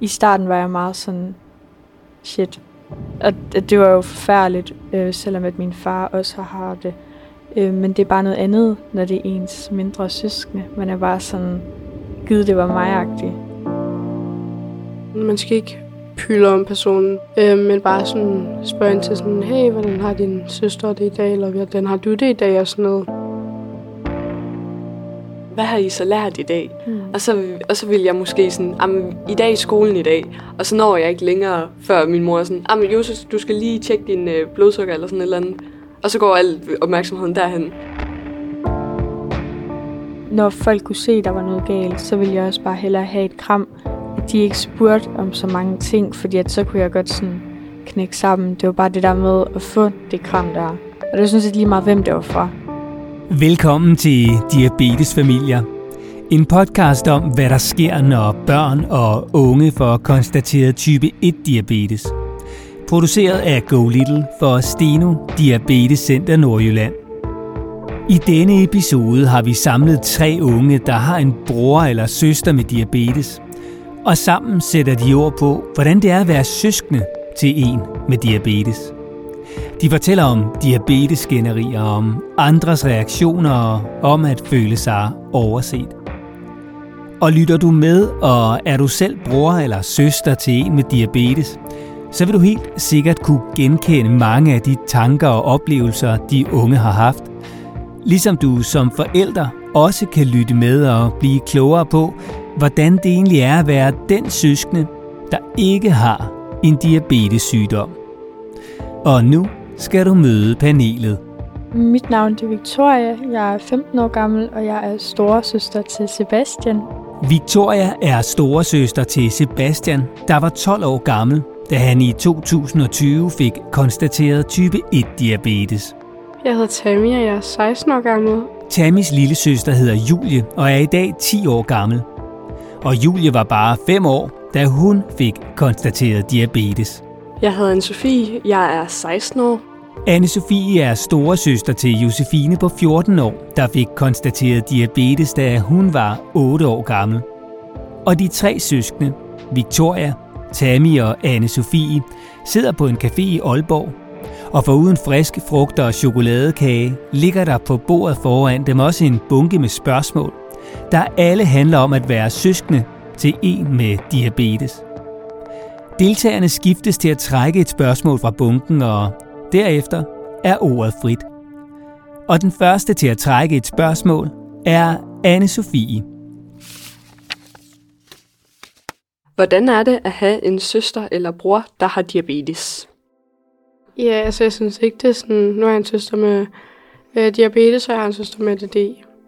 I starten var jeg meget sådan, shit. Og det var jo forfærdeligt, øh, selvom at min far også har det. Øh, men det er bare noget andet, når det er ens mindre søskende. Man er bare sådan, gid det var mig-agtig. Man skal ikke pyle om personen, øh, men bare sådan spørge ind til sådan, hey, hvordan har din søster det i dag, eller hvordan har du det i dag, og sådan noget. Hvad har I så lært i dag? Mm. Og, så, og så vil jeg måske sådan, i dag i skolen i dag, og så når jeg ikke længere, før min mor er sådan, jamen Josef, du skal lige tjekke din øh, blodsukker, eller sådan et eller andet. Og så går al opmærksomheden derhen. Når folk kunne se, at der var noget galt, så ville jeg også bare hellere have et kram. At de ikke spurgte om så mange ting, fordi at så kunne jeg godt sådan knække sammen. Det var bare det der med at få det kram der. Og det synes jeg lige meget, hvem det var fra. Velkommen til Diabetesfamilier. En podcast om, hvad der sker, når børn og unge får konstateret type 1-diabetes – produceret af Go Little for Steno Diabetes Center Nordjylland. I denne episode har vi samlet tre unge, der har en bror eller søster med diabetes. Og sammen sætter de ord på, hvordan det er at være søskende til en med diabetes. De fortæller om diabetesgenerier, om andres reaktioner og om at føle sig overset. Og lytter du med, og er du selv bror eller søster til en med diabetes, så vil du helt sikkert kunne genkende mange af de tanker og oplevelser, de unge har haft. Ligesom du som forælder også kan lytte med og blive klogere på, hvordan det egentlig er at være den søskende, der ikke har en diabetessygdom. Og nu skal du møde panelet. Mit navn er Victoria, jeg er 15 år gammel, og jeg er storesøster til Sebastian. Victoria er storesøster til Sebastian, der var 12 år gammel, da han i 2020 fik konstateret type 1-diabetes. Jeg hedder Tammy, og jeg er 16 år gammel. Tammys lille søster hedder Julie og er i dag 10 år gammel. Og Julie var bare 5 år, da hun fik konstateret diabetes. Jeg hedder Anne-Sophie, jeg er 16 år. Anne-Sophie er store søster til Josefine på 14 år, der fik konstateret diabetes, da hun var 8 år gammel. Og de tre søskende, Victoria, Tammy og anne Sofie sidder på en café i Aalborg, og foruden friske frugter og chokoladekage, ligger der på bordet foran dem også en bunke med spørgsmål, der alle handler om at være søskende til en med diabetes. Deltagerne skiftes til at trække et spørgsmål fra bunken, og derefter er ordet frit. Og den første til at trække et spørgsmål er anne Sofie. Hvordan er det at have en søster eller bror, der har diabetes? Ja, altså jeg synes ikke, det er sådan... Nu har jeg en søster med øh, diabetes, og jeg har en søster med ADD.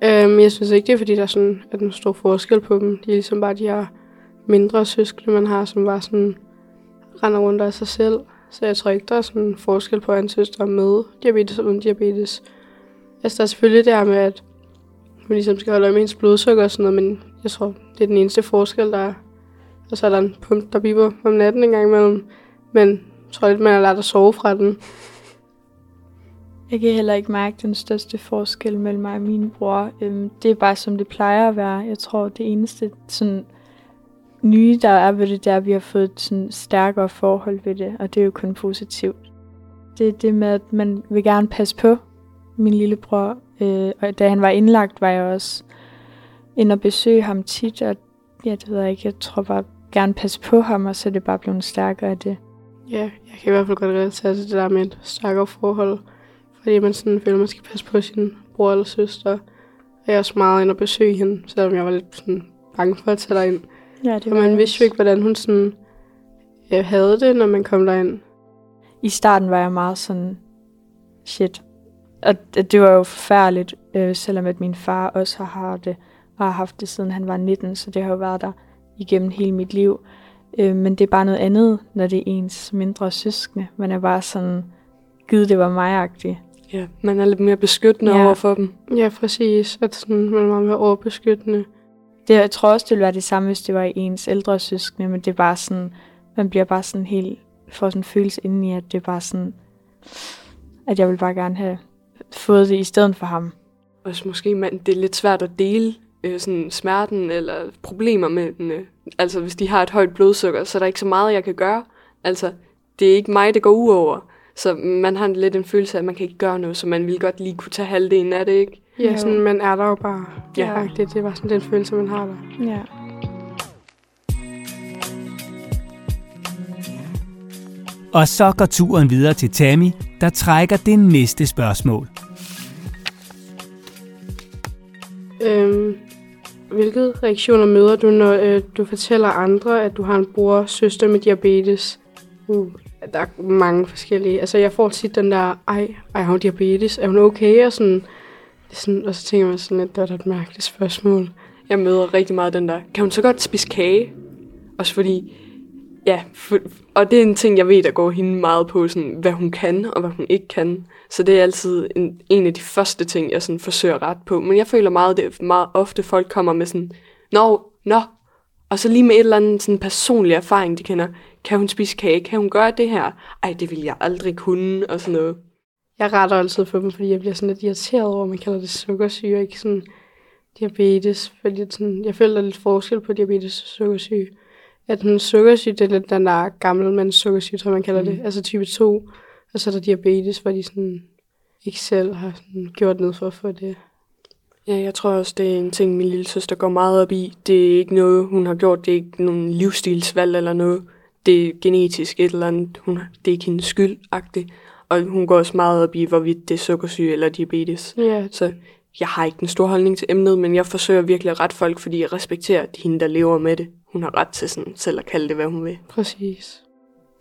Øh, men jeg synes ikke, det er fordi, der er sådan, at en stor forskel på dem. De er ligesom bare de her mindre søskende, man har, som bare sådan render rundt af sig selv. Så jeg tror ikke, der er sådan en forskel på en søster med diabetes og uden diabetes. Altså der er selvfølgelig det her med, at man ligesom skal holde øje med ens blodsukker og sådan noget, men jeg tror, det er den eneste forskel, der er. Og så er der en pump, der biber om natten en gang imellem. Men jeg tror lidt, man har lært at sove fra den. Jeg kan heller ikke mærke den største forskel mellem mig og min bror. Øhm, det er bare, som det plejer at være. Jeg tror, det eneste sådan, nye, der er ved det, der vi har fået et sådan, stærkere forhold ved det. Og det er jo kun positivt. Det er det med, at man vil gerne passe på min lillebror. Øh, og da han var indlagt, var jeg også ind og besøge ham tit. Og ja, det ved jeg ikke. Jeg tror bare, gerne passe på ham, og så er det bare blevet stærkere af det. Ja, jeg kan i hvert fald godt relatere til det der med et stærkere forhold. Fordi man sådan føler, at man skal passe på sin bror eller søster. Jeg er også meget ind og besøge hende, selvom jeg var lidt sådan bange for at tage derind. Ja, det var man vidste jo ikke, hvordan hun sådan jeg havde det, når man kom derind. I starten var jeg meget sådan, shit. Og det var jo forfærdeligt, øh, selvom at min far også har det, og har haft det siden han var 19, så det har jo været der igennem hele mit liv. Øh, men det er bare noget andet, når det er ens mindre søskende. Man er bare sådan, gid det var mig-agtig. Ja, man er lidt mere beskyttende ja. over for dem. Ja, præcis. At sådan, man er meget mere overbeskyttende. Det, jeg tror også, det ville være det samme, hvis det var ens ældre søskende, men det er bare sådan, man bliver bare sådan helt, får sådan en følelse indeni, at det er bare sådan, at jeg vil bare gerne have fået det i stedet for ham. Også måske, man, det er lidt svært at dele øh, sådan smerten eller problemer med den. Øh, altså hvis de har et højt blodsukker, så er der ikke så meget, jeg kan gøre. Altså, det er ikke mig, det går ud over. Så man har lidt en følelse af, at man kan ikke gøre noget, så man vil godt lige kunne tage halvdelen af det, ikke? Ja, sådan, man er der jo bare. Ja. Ja. Det, det var sådan den følelse, man har der. Ja. Og så går turen videre til Tammy, der trækker det næste spørgsmål. Øhm, hvilke reaktioner møder du, når øh, du fortæller andre, at du har en bror og søster med diabetes? Uh, der er mange forskellige. Altså, jeg får tit den der, ej, ej, har hun diabetes? Er hun okay? Og, sådan, sådan, og så tænker man sådan, lidt, det er da et mærkeligt spørgsmål. Jeg møder rigtig meget den der, kan hun så godt spise kage? Også fordi, ja, for, og det er en ting, jeg ved, der går hende meget på, sådan, hvad hun kan og hvad hun ikke kan. Så det er altid en, en af de første ting, jeg sådan forsøger ret på. Men jeg føler meget, det meget ofte, folk kommer med sådan, nå, nå, og så lige med et eller andet sådan personlig erfaring, de kender, kan hun spise kage? Kan hun gøre det her? Ej, det vil jeg aldrig kunne, og sådan noget. Jeg retter altid for dem, fordi jeg bliver sådan lidt irriteret over, at man kalder det sukkersyge, ikke sådan diabetes. Fordi sådan, jeg føler, der er lidt forskel på diabetes og sukkersyge. At den sukkersyge, det er lidt den der gamle mands sukkersyge, tror man kalder mm. det. Altså type 2. Og så er der diabetes, hvor de sådan ikke selv har sådan gjort noget for at få det. Ja, jeg tror også, det er en ting, min lille søster går meget op i. Det er ikke noget, hun har gjort. Det er ikke nogen livsstilsvalg eller noget. Det er genetisk et eller andet. Hun, det er ikke hendes skyld -agtigt. Og hun går også meget op i, hvorvidt det er sukkersyge eller diabetes. Ja, Så jeg har ikke den store holdning til emnet, men jeg forsøger virkelig at rette folk, fordi jeg respekterer at hende, der lever med det. Hun har ret til sådan selv at kalde det, hvad hun vil. præcis.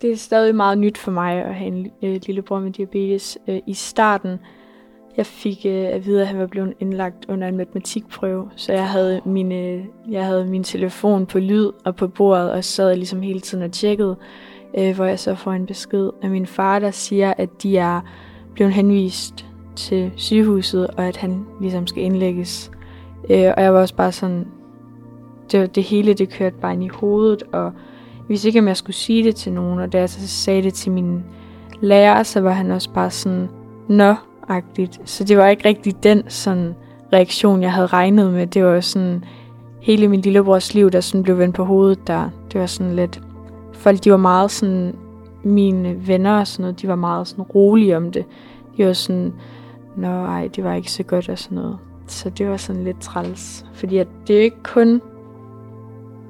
Det er stadig meget nyt for mig at have en øh, lillebror med diabetes. Øh, I starten, jeg fik øh, at vide, at han var blevet indlagt under en matematikprøve, så jeg havde, mine, jeg havde min telefon på lyd og på bordet, og sad ligesom hele tiden og tjekkede, øh, hvor jeg så får en besked af min far, der siger, at de er blevet henvist til sygehuset, og at han ligesom skal indlægges. Øh, og jeg var også bare sådan, det, det hele det kørte bare ind i hovedet, og jeg vidste ikke, om jeg skulle sige det til nogen, og da jeg så sagde det til min lærer, så var han også bare sådan, nå-agtigt. Så det var ikke rigtig den sådan reaktion, jeg havde regnet med. Det var sådan hele min lillebrors liv, der sådan blev vendt på hovedet der. Det var sådan lidt, folk de var meget sådan, mine venner og sådan noget, de var meget sådan rolige om det. De var sådan, nå ej, det var ikke så godt og sådan noget. Så det var sådan lidt træls. Fordi at det er jo ikke kun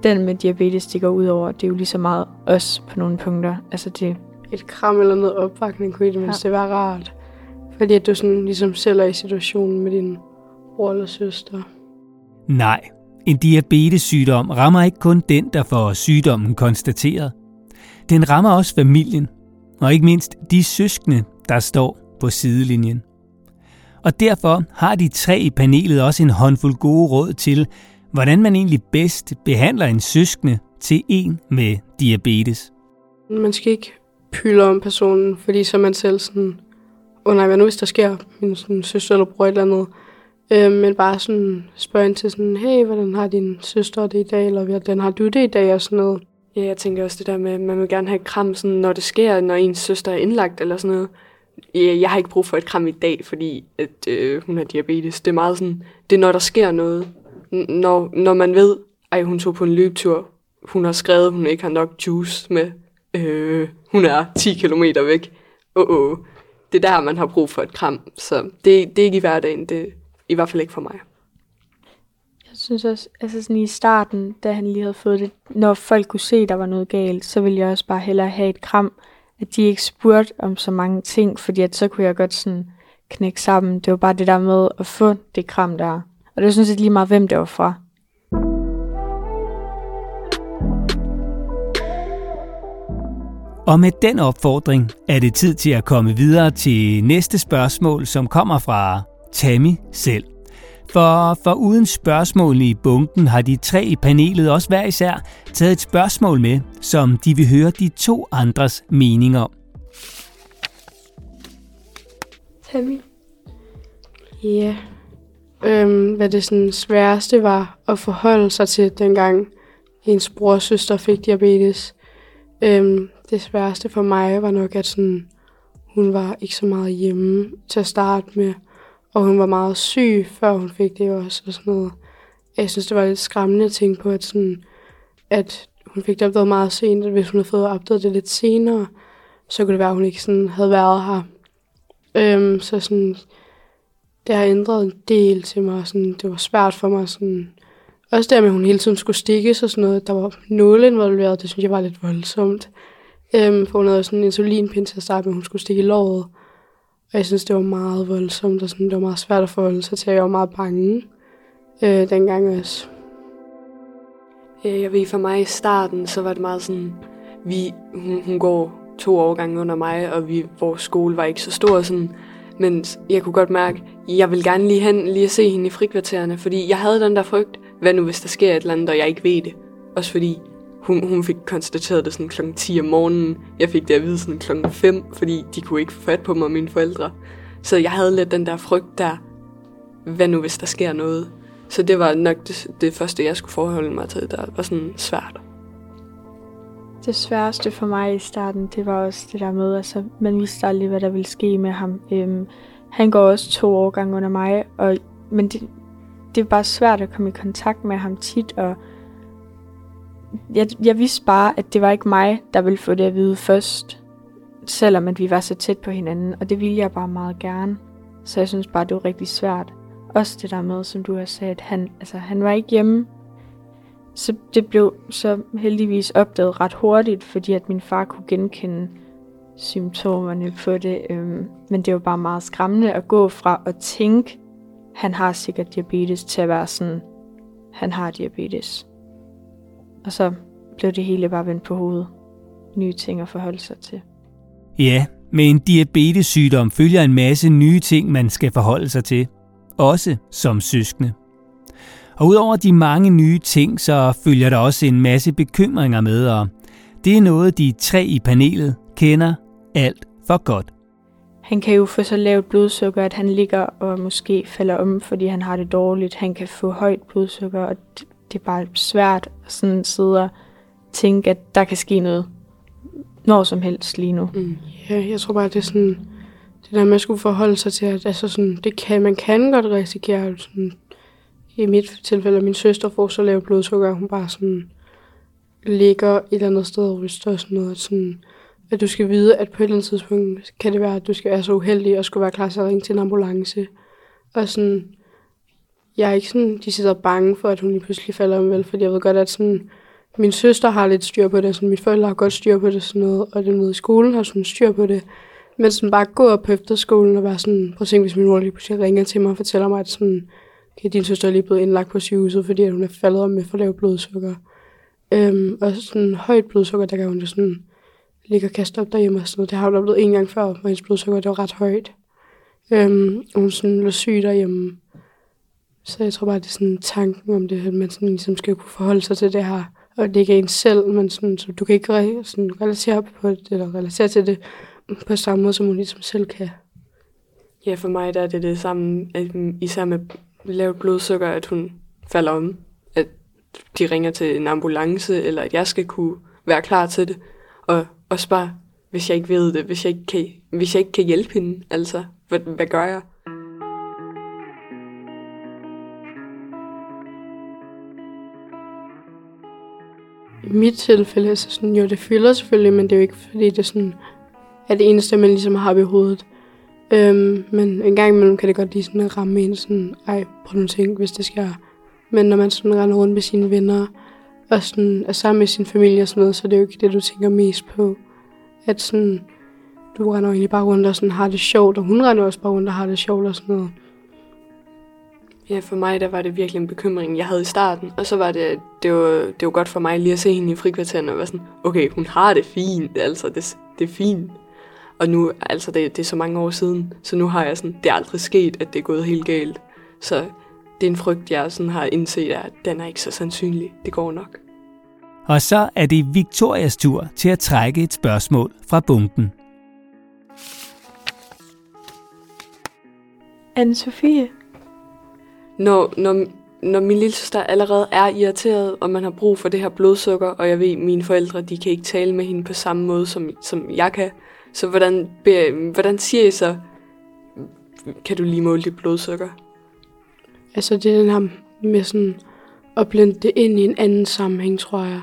den med diabetes, det går ud over. Det er jo lige så meget os på nogle punkter. Altså det, Et kram eller noget opbakning kunne i det mindste være rart. Fordi at du sådan ligesom selv er i situationen med din bror eller søster. Nej, en diabetessygdom rammer ikke kun den, der får sygdommen konstateret. Den rammer også familien, og ikke mindst de søskende, der står på sidelinjen. Og derfor har de tre i panelet også en håndfuld gode råd til, hvordan man egentlig bedst behandler en søskende til en med diabetes. Man skal ikke pyle om personen, fordi så er man selv sådan, åh oh nej, hvad nu hvis der sker min sådan, søster eller bror et eller andet. Øh, men bare sådan spørge ind til sådan, hey, hvordan har din søster det i dag, eller hvordan har du det i dag, og sådan noget. Ja, jeg tænker også det der med, at man vil gerne have et kram, sådan, når det sker, når ens søster er indlagt eller sådan noget. Ja, jeg har ikke brug for et kram i dag, fordi at, øh, hun har diabetes. Det er meget sådan, det er når der sker noget. N- når, når man ved, ej hun tog på en løbetur, hun har skrevet, hun ikke har nok juice med, øh, hun er 10 km væk. Åh, oh, oh. Det er der, man har brug for et kram. Så det, det er ikke i hverdagen, det i hvert fald ikke for mig. Jeg synes også, altså sådan i starten, da han lige havde fået det, når folk kunne se, der var noget galt, så ville jeg også bare hellere have et kram, at de ikke spurgte om så mange ting, fordi at så kunne jeg godt sådan knække sammen. Det var bare det der med at få det kram der. Og det var sådan set lige meget, hvem det var fra. Og med den opfordring er det tid til at komme videre til næste spørgsmål, som kommer fra Tammy selv. For, for uden spørgsmålene i bunken har de tre i panelet også hver især taget et spørgsmål med, som de vil høre de to andres mening om. Tammy? Ja. Øhm, hvad det sådan sværeste var at forholde sig til, dengang ens bror og søster fik diabetes. Øhm, det sværeste for mig var nok, at sådan, hun var ikke så meget hjemme til at starte med. Og hun var meget syg, før hun fik det også og sådan noget. jeg synes, det var lidt skræmmende at tænke på, at, sådan, at hun fik det opdaget meget sent, at hvis hun havde fået opdaget det lidt senere, så kunne det være, at hun ikke sådan havde været her. Øhm, så sådan, det har ændret en del til mig. Sådan, det var svært for mig. Sådan, også der med, at hun hele tiden skulle stikkes og sådan noget. Der var nåle involveret. Det synes jeg var lidt voldsomt. Øhm, for hun havde sådan en insulinpind til at starte med, hun skulle stikke i låret. Og jeg synes, det var meget voldsomt, og sådan, det var meget svært at forholde sig til. Jeg var meget bange øh, dengang også. Øh, jeg ved, for mig i starten, så var det meget sådan, vi, hun, hun går to årgange under mig, og vi, vores skole var ikke så stor, sådan, men jeg kunne godt mærke, jeg vil gerne lige hen lige at se hende i frikvartererne, fordi jeg havde den der frygt, hvad nu hvis der sker et eller andet, og jeg ikke ved det. Også fordi hun, hun fik konstateret det sådan kl. 10 om morgenen. Jeg fik det at vide sådan kl. 5, fordi de kunne ikke få fat på mig, mine forældre. Så jeg havde lidt den der frygt der, hvad nu hvis der sker noget. Så det var nok det, det første, jeg skulle forholde mig til, der var sådan svært. Det sværeste for mig i starten, det var også det der med, altså man vidste aldrig, hvad der ville ske med ham. Øhm, han går også to årgange under mig, og, men det, det er bare svært at komme i kontakt med ham tit, og jeg, jeg vidste bare, at det var ikke mig, der ville få det at vide først, selvom at vi var så tæt på hinanden, og det ville jeg bare meget gerne. Så jeg synes bare, det var rigtig svært. Også det der med, som du har sagt, at han, altså, han var ikke hjemme. Så det blev så heldigvis opdaget ret hurtigt, fordi at min far kunne genkende symptomerne på det. Øhm, men det var bare meget skræmmende at gå fra at tænke, han har sikkert diabetes, til at være sådan, han har diabetes. Og så blev det hele bare vendt på hovedet. Nye ting at forholde sig til. Ja, med en diabetessygdom følger en masse nye ting, man skal forholde sig til. Også som søskende. Og udover de mange nye ting, så følger der også en masse bekymringer med, og det er noget, de tre i panelet kender alt for godt. Han kan jo få så lavt blodsukker, at han ligger og måske falder om, fordi han har det dårligt. Han kan få højt blodsukker, og det er bare svært at sådan sidde og tænke, at der kan ske noget når som helst lige nu. Mm. Ja, jeg tror bare, det er sådan, det der man skulle forholde sig til, at altså sådan, det kan, man kan godt risikere, sådan, i mit tilfælde, at min søster får så lavt blodsukker, hun bare sådan ligger et eller andet sted og ryster og sådan noget. Sådan, at du skal vide, at på et eller andet tidspunkt kan det være, at du skal være så uheldig og skulle være klar til at ringe til en ambulance. Og sådan, jeg er ikke sådan, de sidder bange for, at hun lige pludselig falder om, vel, fordi jeg ved godt, at sådan, min søster har lidt styr på det, sådan, mit forældre har godt styr på det, sådan noget, og den med i skolen har sådan styr på det. Men sådan bare gå op på efterskolen og være sådan, prøv at tænke, hvis min mor lige pludselig ringer til mig og fortæller mig, at sådan, okay, din søster er lige blevet indlagt på sygehuset, fordi at hun er faldet om med for lavt blodsukker. Øhm, og sådan højt blodsukker, der kan hun jo sådan ligge og kaste op derhjemme og sådan noget. Det har hun blevet en gang før, hvor hendes blodsukker det var ret højt. Øhm, og hun sådan lå syg derhjemme. Så jeg tror bare, det er sådan tanken om det, at man sådan ligesom skal kunne forholde sig til det her. Og det ikke er en selv, men sådan, så du kan ikke re- sådan relatere på det, eller relatere til det på samme måde, som hun ligesom selv kan. Ja, for mig der er det det samme, at især med lavt blodsukker, at hun falder om. At de ringer til en ambulance, eller at jeg skal kunne være klar til det. Og også bare, hvis jeg ikke ved det, hvis jeg ikke kan, hvis jeg ikke kan hjælpe hende, altså, hvad, hvad gør jeg? I mit tilfælde, så sådan, jo, det fylder selvfølgelig, men det er jo ikke, fordi det sådan, er det eneste, man ligesom har i hovedet. Øhm, men en gang imellem kan det godt lige sådan ramme en sådan, ej, på nogle ting, hvis det sker. Men når man sådan render rundt med sine venner, og sådan er sammen med sin familie og sådan noget, så det er jo ikke det, du tænker mest på. At sådan, du render egentlig bare rundt og sådan har det sjovt, og hun render også bare rundt og har det sjovt og sådan noget. Ja, for mig der var det virkelig en bekymring, jeg havde i starten. Og så var det, det var, det var godt for mig lige at se hende i frikvarteren og være sådan, okay, hun har det fint, altså det, det er fint. Og nu, altså det, det er så mange år siden, så nu har jeg sådan, det er aldrig sket, at det er gået helt galt. Så det er en frygt, jeg sådan har indset, at den er ikke så sandsynlig. Det går nok. Og så er det Victorias tur til at trække et spørgsmål fra bunken. Anne-Sophie, når, når, når min lille søster allerede er irriteret, og man har brug for det her blodsukker, og jeg ved, at mine forældre de kan ikke tale med hende på samme måde, som, som jeg kan, så hvordan, be, hvordan siger I så, kan du lige måle dit blodsukker? Altså det er den her med sådan at blende det ind i en anden sammenhæng, tror jeg.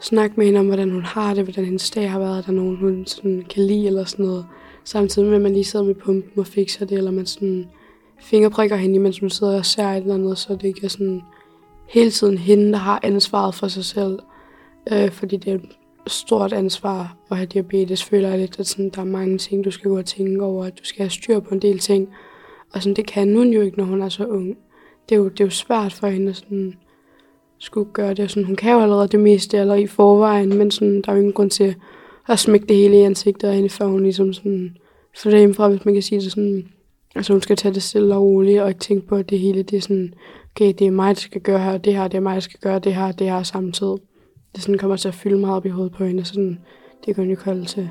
Snak med hende om, hvordan hun har det, hvordan hendes dag har været, er der nogen, hun sådan kan lide eller sådan noget. Samtidig med, at man lige sidder med pumpen og fikser det, eller man sådan fingerprikker hende, mens hun sidder og ser et eller andet, så det ikke er sådan hele tiden hende, der har ansvaret for sig selv. Øh, fordi det er et stort ansvar at have diabetes, føler jeg lidt, at sådan, der er mange ting, du skal gå og tænke over, at du skal have styr på en del ting. Og sådan, det kan hun jo ikke, når hun er så ung. Det er jo, det er jo svært for hende at sådan, skulle gøre det. Sådan, hun kan jo allerede det meste eller i forvejen, men sådan, der er jo ingen grund til at smække det hele i ansigtet af hende, før hun ligesom sådan, for det hjemmefra, hvis man kan sige det sådan, altså hun skal tage det stille og roligt, og ikke tænke på, at det hele, det er sådan, okay, det er mig, der skal gøre her, det her, det er mig, der skal gøre det her, det her samtidig. Det sådan kommer til at fylde meget op i hovedet på hende, sådan, det kan hun jo kolde til.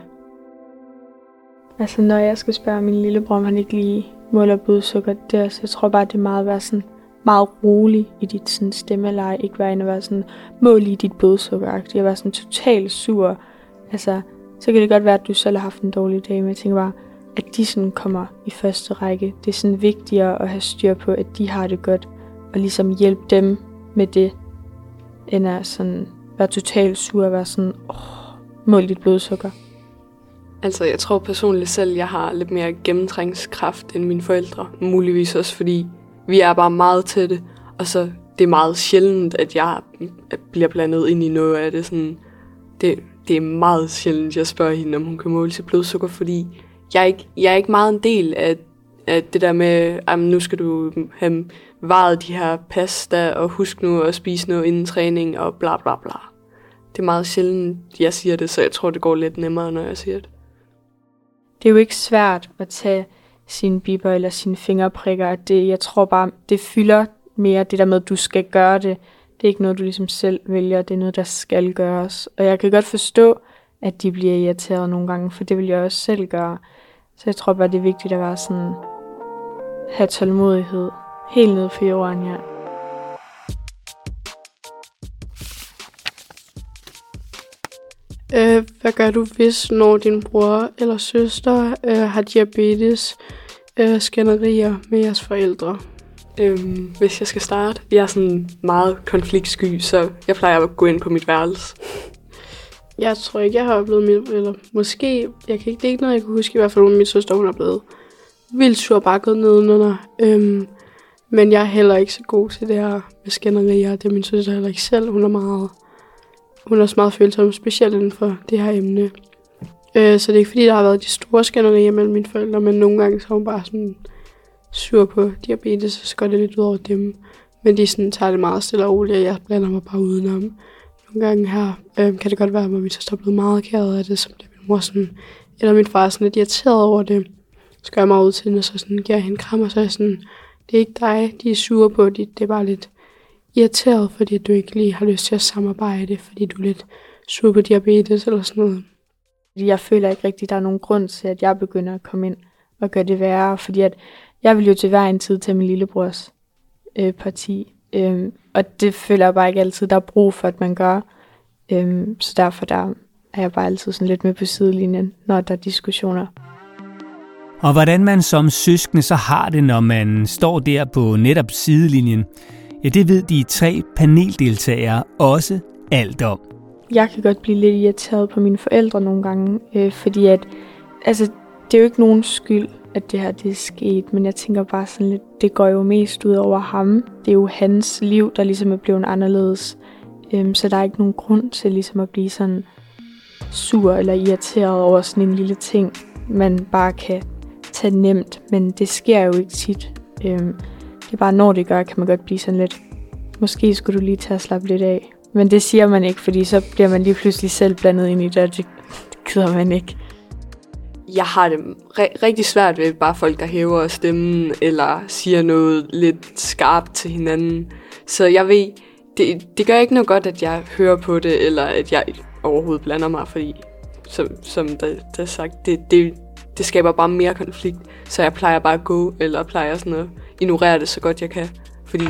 Altså, når jeg skal spørge min lillebror, om han ikke lige måler blodsukker, det er, så jeg tror bare, det er meget at være sådan meget rolig i dit sådan, stemmeleje. Ikke være inde og være sådan, mål i dit blodsukker. Jeg var sådan totalt sur. Altså, så kan det godt være, at du selv har haft en dårlig dag, men jeg tænker bare, at de sådan kommer i første række. Det er sådan vigtigere at have styr på, at de har det godt, og ligesom hjælpe dem med det, end at sådan være totalt sur og være sådan, åh, mål dit blodsukker. Altså, jeg tror personligt selv, jeg har lidt mere gennemtrængskraft end mine forældre. Muligvis også, fordi vi er bare meget tætte, og så det er meget sjældent, at jeg bliver blandet ind i noget af det. Sådan, det, det er meget sjældent, jeg spørger hende, om hun kan måle sit blodsukker, fordi jeg er ikke, jeg er ikke meget en del af, af det der med, at nu skal du have varet de her pasta, og husk nu at spise noget inden træning, og bla bla bla. Det er meget sjældent, jeg siger det, så jeg tror, det går lidt nemmere, når jeg siger det. Det er jo ikke svært at tage sine biber eller sine fingerprikker. Det, jeg tror bare, det fylder mere det der med, at du skal gøre det. Det er ikke noget, du ligesom selv vælger. Det er noget, der skal gøres. Og jeg kan godt forstå, at de bliver irriteret nogle gange, for det vil jeg også selv gøre. Så jeg tror bare, det er vigtigt at være sådan, have tålmodighed. Helt ned for jorden, ja. Øh, hvad gør du, hvis når din bror eller søster øh, har diabetes, øh, skænderier med jeres forældre? Øhm, hvis jeg skal starte, jeg er sådan meget konfliktsky, så jeg plejer at gå ind på mit værelse. Jeg tror ikke, jeg har oplevet mit, eller måske, jeg kan ikke, det er ikke noget, jeg kan huske i hvert fald, om min søster, hun er blevet vildt sur bare gået ned under. Øhm, men jeg er heller ikke så god til det her med skænderier. Det er min søster heller ikke selv. Hun er meget, hun er også meget følsom, specielt inden for det her emne. Øh, så det er ikke fordi, der har været de store skænderier mellem mine forældre, men nogle gange så er hun bare sådan sur på diabetes, så går det lidt ud over dem. Men de sådan, tager det meget stille og roligt, og jeg blander mig bare udenom. Nogle gange her øh, kan det godt være, at min søster er blevet meget ked af det, som det min mor sådan, eller min far er sådan lidt irriteret over det. Så gør jeg mig ud til hende, og så sådan, giver jeg hende kram, og så er jeg sådan, det er ikke dig, de er sure på, det, det er bare lidt irriteret, fordi du ikke lige har lyst til at samarbejde, fordi du er lidt sur på diabetes eller sådan noget. Jeg føler ikke rigtig, at der er nogen grund til, at jeg begynder at komme ind og gøre det værre, fordi at jeg vil jo til hver en tid til min lillebrors øh, parti. Øh, og det føler jeg bare ikke altid, der er brug for, at man gør. Øhm, så derfor der er jeg bare altid sådan lidt med på sidelinjen, når der er diskussioner. Og hvordan man som søskende så har det, når man står der på netop sidelinjen, ja, det ved de tre paneldeltagere også alt om. Jeg kan godt blive lidt irriteret på mine forældre nogle gange, øh, fordi at, altså, det er jo ikke nogen skyld, at det her det er sket, men jeg tænker bare sådan lidt, det går jo mest ud over ham. Det er jo hans liv, der ligesom er blevet anderledes. Øhm, så der er ikke nogen grund til ligesom at blive sådan sur eller irriteret over sådan en lille ting, man bare kan tage nemt, men det sker jo ikke tit. Øhm, det er bare, når det gør, kan man godt blive sådan lidt, måske skulle du lige tage og slappe lidt af. Men det siger man ikke, fordi så bliver man lige pludselig selv blandet ind i det, og det, det gider man ikke jeg har det re- rigtig svært ved bare folk, der hæver stemmen, eller siger noget lidt skarpt til hinanden. Så jeg ved, det, det gør ikke noget godt, at jeg hører på det, eller at jeg overhovedet blander mig, fordi, som, som der, der er sagt, det, det, det skaber bare mere konflikt. Så jeg plejer bare at gå, eller plejer sådan at ignorere det så godt jeg kan. Fordi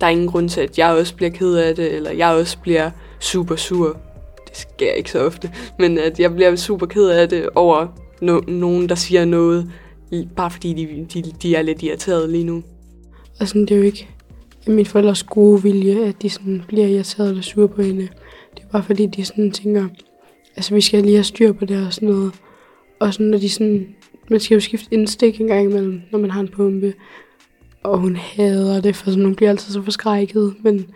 der er ingen grund til, at jeg også bliver ked af det, eller jeg også bliver super sur. Det sker ikke så ofte, men at jeg bliver super ked af det over no, nogen, der siger noget, bare fordi de, de, de er lidt irriterede lige nu. Og sådan, det er jo ikke min forældres gode vilje, at de sådan bliver irriteret eller sure på hende. Det er bare fordi, de sådan tænker, altså vi skal lige have styr på det og sådan noget. Og sådan, når de sådan, man skal jo skifte indstik en gang imellem, når man har en pumpe. Og hun hader det, for sådan, hun bliver altid så forskrækket. Men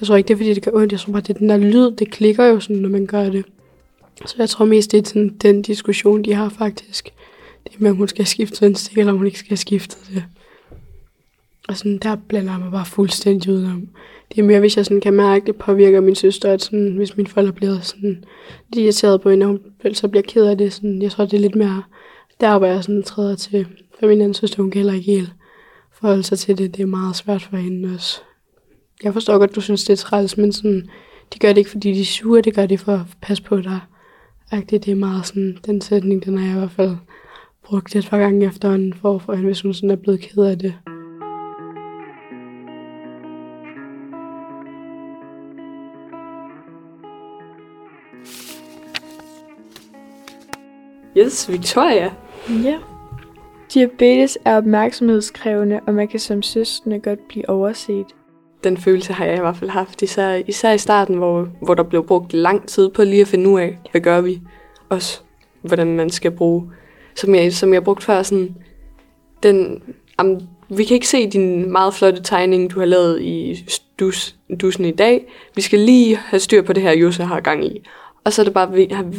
jeg tror ikke, det er fordi, det gør ondt. Jeg tror bare, det er den der lyd, det klikker jo sådan, når man gør det. Så jeg tror mest, det er sådan, den diskussion, de har faktisk. Det med, om hun skal skifte indstik, eller om hun ikke skal skifte det. Og sådan, der blander jeg mig bare fuldstændig udenom. Det er mere, hvis jeg sådan kan mærke, det påvirker min søster, at sådan, hvis min forældre bliver sådan lidt irriteret på hende, og hun så bliver ked af det. Sådan, jeg tror, det er lidt mere der, hvor jeg sådan træder til. For min anden søster, hun kan heller ikke helt forholde sig til det. Det er meget svært for hende også. Jeg forstår godt, du synes, det er træls, men sådan, de gør det ikke, fordi de er sure, det gør det for at passe på dig. Det er meget sådan, den sætning, den har jeg i hvert fald brugt et par gange efter en for, for hende, hvis hun sådan er blevet ked af det. Yes, Victoria. Ja. Diabetes er opmærksomhedskrævende, og man kan som søskende godt blive overset. Den følelse har jeg i hvert fald haft, især, især i starten, hvor, hvor der blev brugt lang tid på lige at finde ud af, hvad gør vi. Også hvordan man skal bruge. Som jeg, som jeg brugte før, sådan, den, am, vi kan ikke se din meget flotte tegning, du har lavet i dus, dusen i dag. Vi skal lige have styr på det her, Jose har gang i. Og så er det bare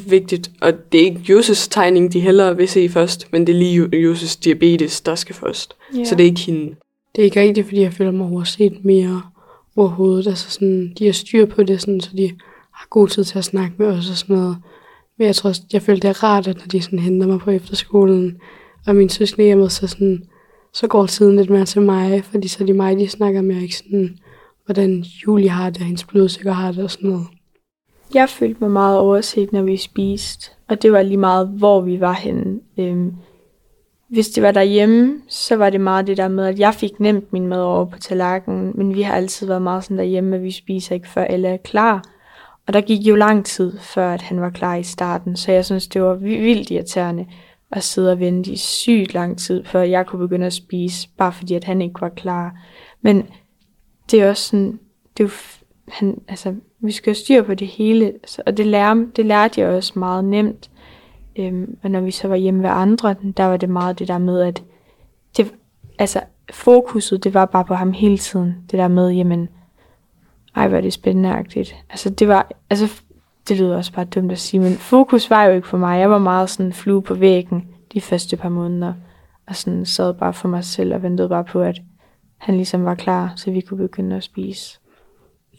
vigtigt, og det er ikke Joses tegning, de hellere vil se først, men det er lige Joses diabetes, der skal først. Yeah. Så det er ikke hende. Det er ikke rigtigt, fordi jeg føler mig overset mere overhovedet. Altså sådan, de har styr på det, sådan, så de har god tid til at snakke med os og sådan noget. Men jeg tror også, jeg føler, det er rart, at når de sådan henter mig på efterskolen, og min søskende hjemme, så, sådan, så går tiden lidt mere til mig, fordi så er de mig, de snakker med, ikke sådan, hvordan Julie har det, og hendes blodsukker har det og sådan noget. Jeg følte mig meget overset, når vi spiste, og det var lige meget, hvor vi var henne. Øhm, hvis det var derhjemme, så var det meget det der med, at jeg fik nemt min mad over på tallerkenen, men vi har altid været meget sådan derhjemme, at vi spiser ikke før alle er klar. Og der gik jo lang tid, før at han var klar i starten, så jeg synes, det var vildt irriterende at sidde og vente i sygt lang tid, før jeg kunne begynde at spise, bare fordi at han ikke var klar. Men det er også sådan, det er jo, han, altså, vi skal styre på det hele, og det, lærer, det lærte jeg også meget nemt. Øhm, og når vi så var hjemme ved andre, der var det meget det der med, at det, altså, fokuset, det var bare på ham hele tiden. Det der med, jamen, ej, hvor er det spændende-agtigt. Altså, det var, altså, det lyder også bare dumt at sige, men fokus var jo ikke for mig. Jeg var meget sådan flue på væggen de første par måneder, og sådan sad bare for mig selv og ventede bare på, at han ligesom var klar, så vi kunne begynde at spise.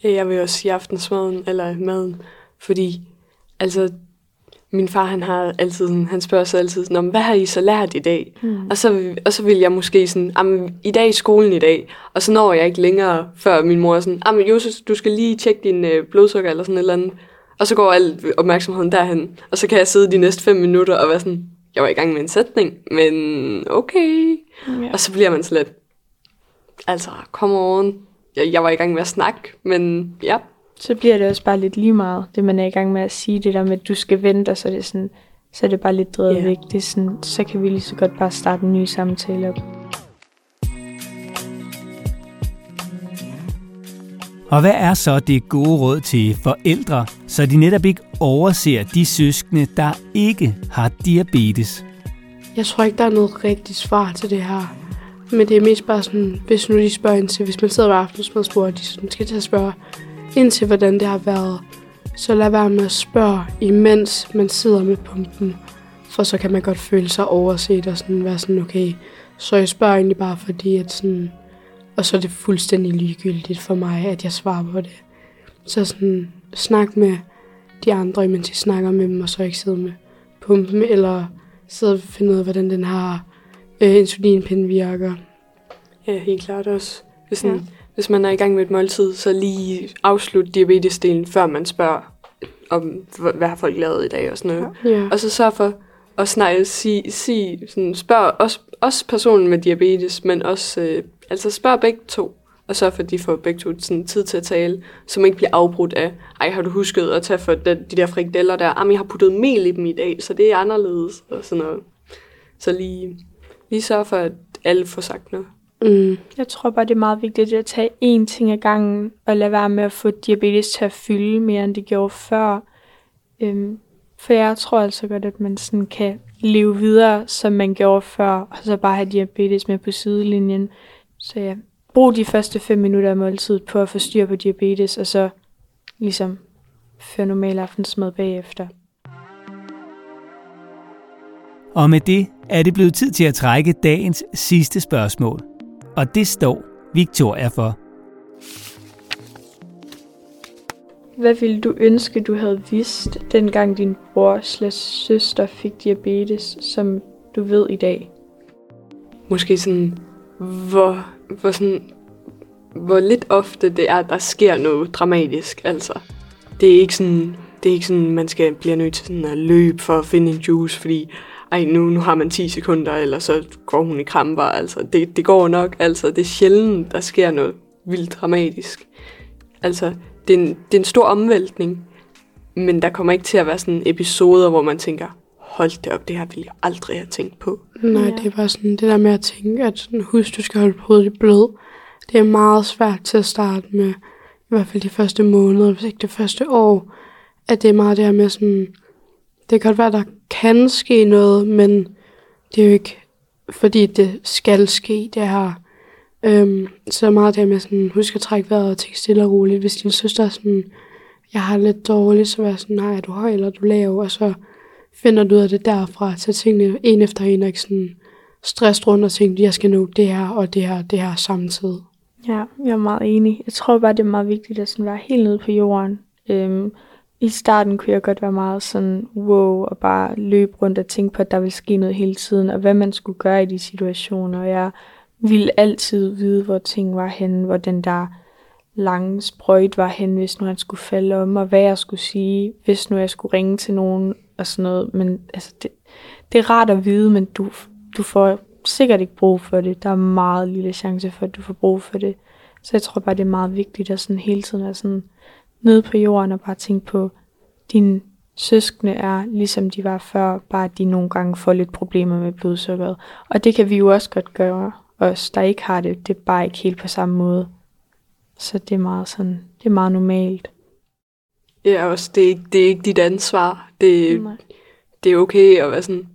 Jeg vil også sige aftensmaden, eller maden, fordi altså, min far han har altid han spørger sig altid sådan, hvad har I så lært i dag? Mm. Og, så, og så vil jeg måske sådan, i dag i skolen i dag, og så når jeg ikke længere, før min mor er sådan, Josef, du skal lige tjekke din øh, blodsukker eller sådan et eller andet. Og så går al opmærksomheden derhen, og så kan jeg sidde de næste fem minutter og være sådan, jeg var i gang med en sætning, men okay. Yeah. Og så bliver man slet, altså, come on. Jeg, jeg var i gang med at snakke, men ja, så bliver det også bare lidt lige meget, det man er i gang med at sige, det der med, at du skal vente, og så er det, sådan, så er det bare lidt drevet yeah. væk. Det er sådan, så kan vi lige så godt bare starte en ny samtale op. Og hvad er så det gode råd til forældre, så de netop ikke overser de søskende, der ikke har diabetes? Jeg tror ikke, der er noget rigtigt svar til det her. Men det er mest bare sådan, hvis nu de spørger ind til, hvis man sidder ved aftensmadsbordet, og de sådan, skal til at spørge, ind til, hvordan det har været. Så lad være med at spørge, imens man sidder med pumpen. For så kan man godt føle sig overset og sådan være sådan, okay, så jeg spørger egentlig bare fordi, at sådan, og så er det fuldstændig ligegyldigt for mig, at jeg svarer på det. Så sådan, snak med de andre, imens jeg snakker med dem, og så ikke sidde med pumpen, eller sidde og finde ud af, hvordan den har øh, insulinpinden virker. Ja, helt klart også. Hvis, sådan, ja. Hvis man er i gang med et måltid, så lige afslut diabetesdelen, før man spørger, om hvad har folk lavet i dag og sådan noget. Ja. Og så sørg for at snakke, sige, sige sådan, spørg også, også personen med diabetes, men også, øh, altså spørg begge to, og så for, at de får begge to sådan, tid til at tale, så man ikke bliver afbrudt af, ej, har du husket at tage for de, de der frikadeller der, jamen, jeg har puttet mel i dem i dag, så det er anderledes, og sådan noget. Så lige, lige sørg for, at alle får sagt noget. Mm. Jeg tror bare, det er meget vigtigt at tage én ting ad gangen, og lade være med at få diabetes til at fylde mere, end det gjorde før. Øhm, for jeg tror altså godt, at man sådan kan leve videre, som man gjorde før, og så bare have diabetes med på sidelinjen. Så ja, brug de første 5 minutter af måltid på at få styr på diabetes, og så ligesom føre normal aftensmad bagefter. Og med det er det blevet tid til at trække dagens sidste spørgsmål. Og det står Victoria for. Hvad ville du ønske, du havde vidst, dengang din bror slash søster fik diabetes, som du ved i dag? Måske sådan, hvor, hvor, sådan, hvor lidt ofte det er, der sker noget dramatisk. Altså, det er ikke sådan, det er ikke sådan, man skal blive nødt til sådan at løbe for at finde en juice, fordi ej, nu, nu har man 10 sekunder, eller så går hun i kramper. Altså, det, det går nok. Altså, det er sjældent, der sker noget vildt dramatisk. Altså, det er, en, det er en stor omvæltning, men der kommer ikke til at være sådan episoder, hvor man tænker, hold det op, det her ville jeg aldrig have tænkt på. Nej, Ja. det er bare sådan det der med at tænke, at sådan, husk, du skal holde hovedet i blød. Det er meget svært til at starte med, i hvert fald de første måneder, hvis ikke det første år, at det er meget det her med sådan, det kan godt være, der kan ske noget, men det er jo ikke, fordi det skal ske, det her. Øhm, så meget det med sådan, husk at trække vejret og tænke stille og roligt. Hvis din søster er sådan, jeg har lidt dårligt, så vær sådan, nej, er du høj eller er du lav, og så finder du ud af det derfra, så tingene en efter en, og ikke sådan stress rundt og tænke, jeg skal nå det her og det her det her samtidig. Ja, jeg er meget enig. Jeg tror bare, det er meget vigtigt at sådan være helt nede på jorden. Øhm, i starten kunne jeg godt være meget sådan, wow, og bare løbe rundt og tænke på, at der ville ske noget hele tiden, og hvad man skulle gøre i de situationer. Og jeg ville altid vide, hvor ting var henne, hvor den der lange sprøjt var henne, hvis nu han skulle falde om, og hvad jeg skulle sige, hvis nu jeg skulle ringe til nogen og sådan noget. Men altså, det, det er rart at vide, men du, du får sikkert ikke brug for det. Der er meget lille chance for, at du får brug for det. Så jeg tror bare, det er meget vigtigt at sådan hele tiden være sådan nede på jorden og bare tænke på, dine søskende er ligesom de var før, bare de nogle gange får lidt problemer med blodsukkeret. Og det kan vi jo også godt gøre, os der ikke har det. Det er bare ikke helt på samme måde. Så det er meget sådan, det er meget normalt. Ja, også, det er, ikke, det er ikke dit ansvar. Det, Nej. det er okay at være sådan,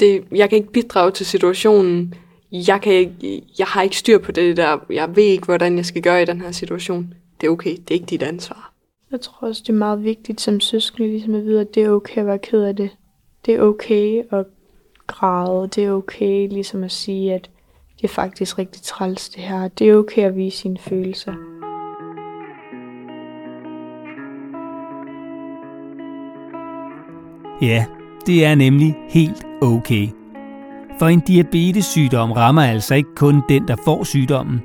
det, jeg kan ikke bidrage til situationen. Jeg, kan ikke, jeg har ikke styr på det der. Jeg ved ikke, hvordan jeg skal gøre i den her situation. Det er okay. Det er ikke dit ansvar. Jeg tror også, det er meget vigtigt som søskende ligesom at vide, at det er okay at være ked af det. Det er okay at græde. Det er okay ligesom at sige, at det er faktisk rigtig træls det her. Det er okay at vise sine følelser. Ja, det er nemlig helt okay. For en diabetessygdom rammer altså ikke kun den, der får sygdommen.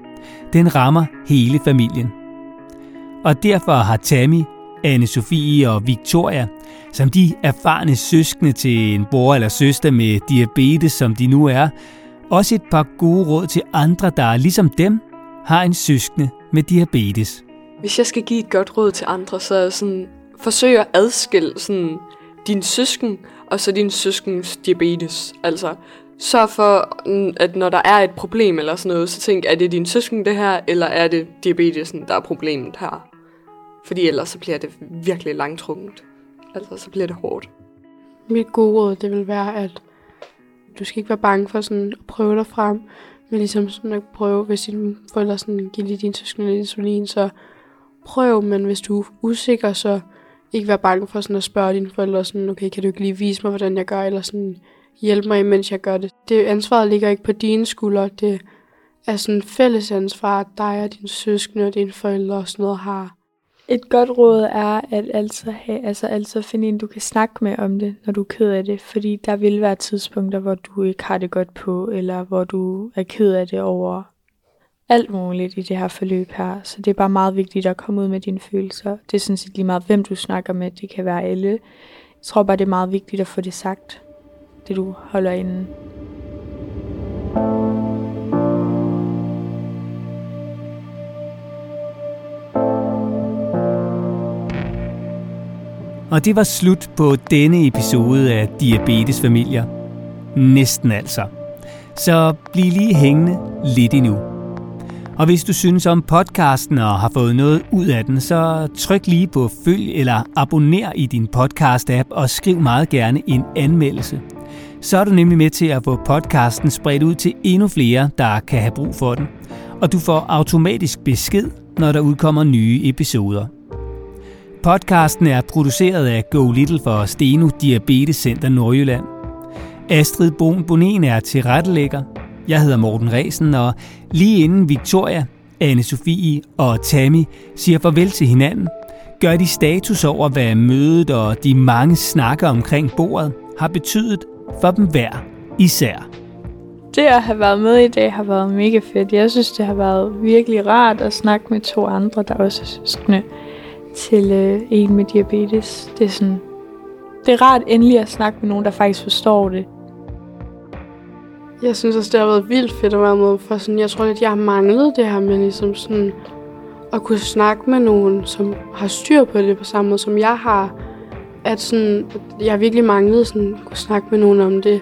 Den rammer hele familien. Og derfor har Tammy, anne Sofie og Victoria, som de erfarne søskende til en bror eller søster med diabetes, som de nu er, også et par gode råd til andre, der ligesom dem har en søskende med diabetes. Hvis jeg skal give et godt råd til andre, så er sådan, forsøg at adskille sådan, din søsken og så din søskens diabetes. Altså, sørg for, mm, at når der er et problem eller sådan noget, så tænk, er det din søsken det her, eller er det diabetesen, der er problemet her? Fordi ellers så bliver det virkelig langtrukket. Altså, så bliver det hårdt. Mit gode råd, det vil være, at du skal ikke være bange for sådan at prøve dig frem, men ligesom sådan at prøve, hvis dine forældre sådan giver lige din søskende lidt insulin, så prøv, men hvis du er usikker, så ikke være bange for sådan at spørge dine forældre sådan, okay, kan du ikke lige vise mig, hvordan jeg gør, eller sådan hjælpe mig, mens jeg gør det. Det ansvaret ligger ikke på dine skuldre, det er sådan fælles ansvar, at dig og dine søskende og dine forældre og sådan noget har. Et godt råd er at altså, have, altså altså finde en, du kan snakke med om det, når du er ked af det. Fordi der vil være tidspunkter, hvor du ikke har det godt på, eller hvor du er ked af det over alt muligt i det her forløb her. Så det er bare meget vigtigt at komme ud med dine følelser. Det er sådan set lige meget, hvem du snakker med. Det kan være alle. Jeg tror bare, det er meget vigtigt at få det sagt, det du holder inde. Og det var slut på denne episode af Diabetesfamilier. Næsten altså. Så bliv lige hængende lidt endnu. Og hvis du synes om podcasten og har fået noget ud af den, så tryk lige på følg eller abonner i din podcast-app og skriv meget gerne en anmeldelse. Så er du nemlig med til at få podcasten spredt ud til endnu flere, der kan have brug for den. Og du får automatisk besked, når der udkommer nye episoder. Podcasten er produceret af Go Little for Steno Diabetes Center Nordjylland. Astrid Bon Bonen er tilrettelægger. Jeg hedder Morten Resen, og lige inden Victoria, anne Sofie og Tammy siger farvel til hinanden, gør de status over, hvad mødet og de mange snakker omkring bordet har betydet for dem hver især. Det at have været med i dag har været mega fedt. Jeg synes, det har været virkelig rart at snakke med to andre, der også er søskende til øh, en med diabetes. Det er sådan, det er rart endelig at snakke med nogen, der faktisk forstår det. Jeg synes også, det har været vildt fedt at være med, for sådan, jeg tror lidt, jeg har manglet det her med ligesom sådan, at kunne snakke med nogen, som har styr på det på samme måde, som jeg har. At sådan, jeg har virkelig manglet sådan, at kunne snakke med nogen om det,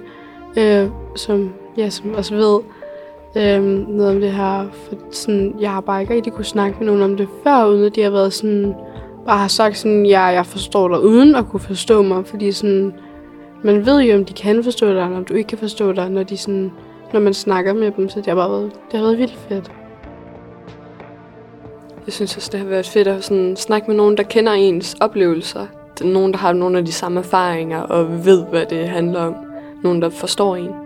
øh, som, ja, som også ved øh, noget om det her. For sådan, jeg har bare ikke rigtig kunne snakke med nogen om det før, uden at de har været sådan, bare har sagt sådan, ja, jeg forstår dig, uden at kunne forstå mig, fordi sådan, man ved jo, om de kan forstå dig, eller om du ikke kan forstå dig, når, de sådan, når man snakker med dem, så det har bare været, det har været vildt fedt. Jeg synes også, det har været fedt at sådan, snakke med nogen, der kender ens oplevelser. Nogen, der har nogle af de samme erfaringer og ved, hvad det handler om. Nogen, der forstår en.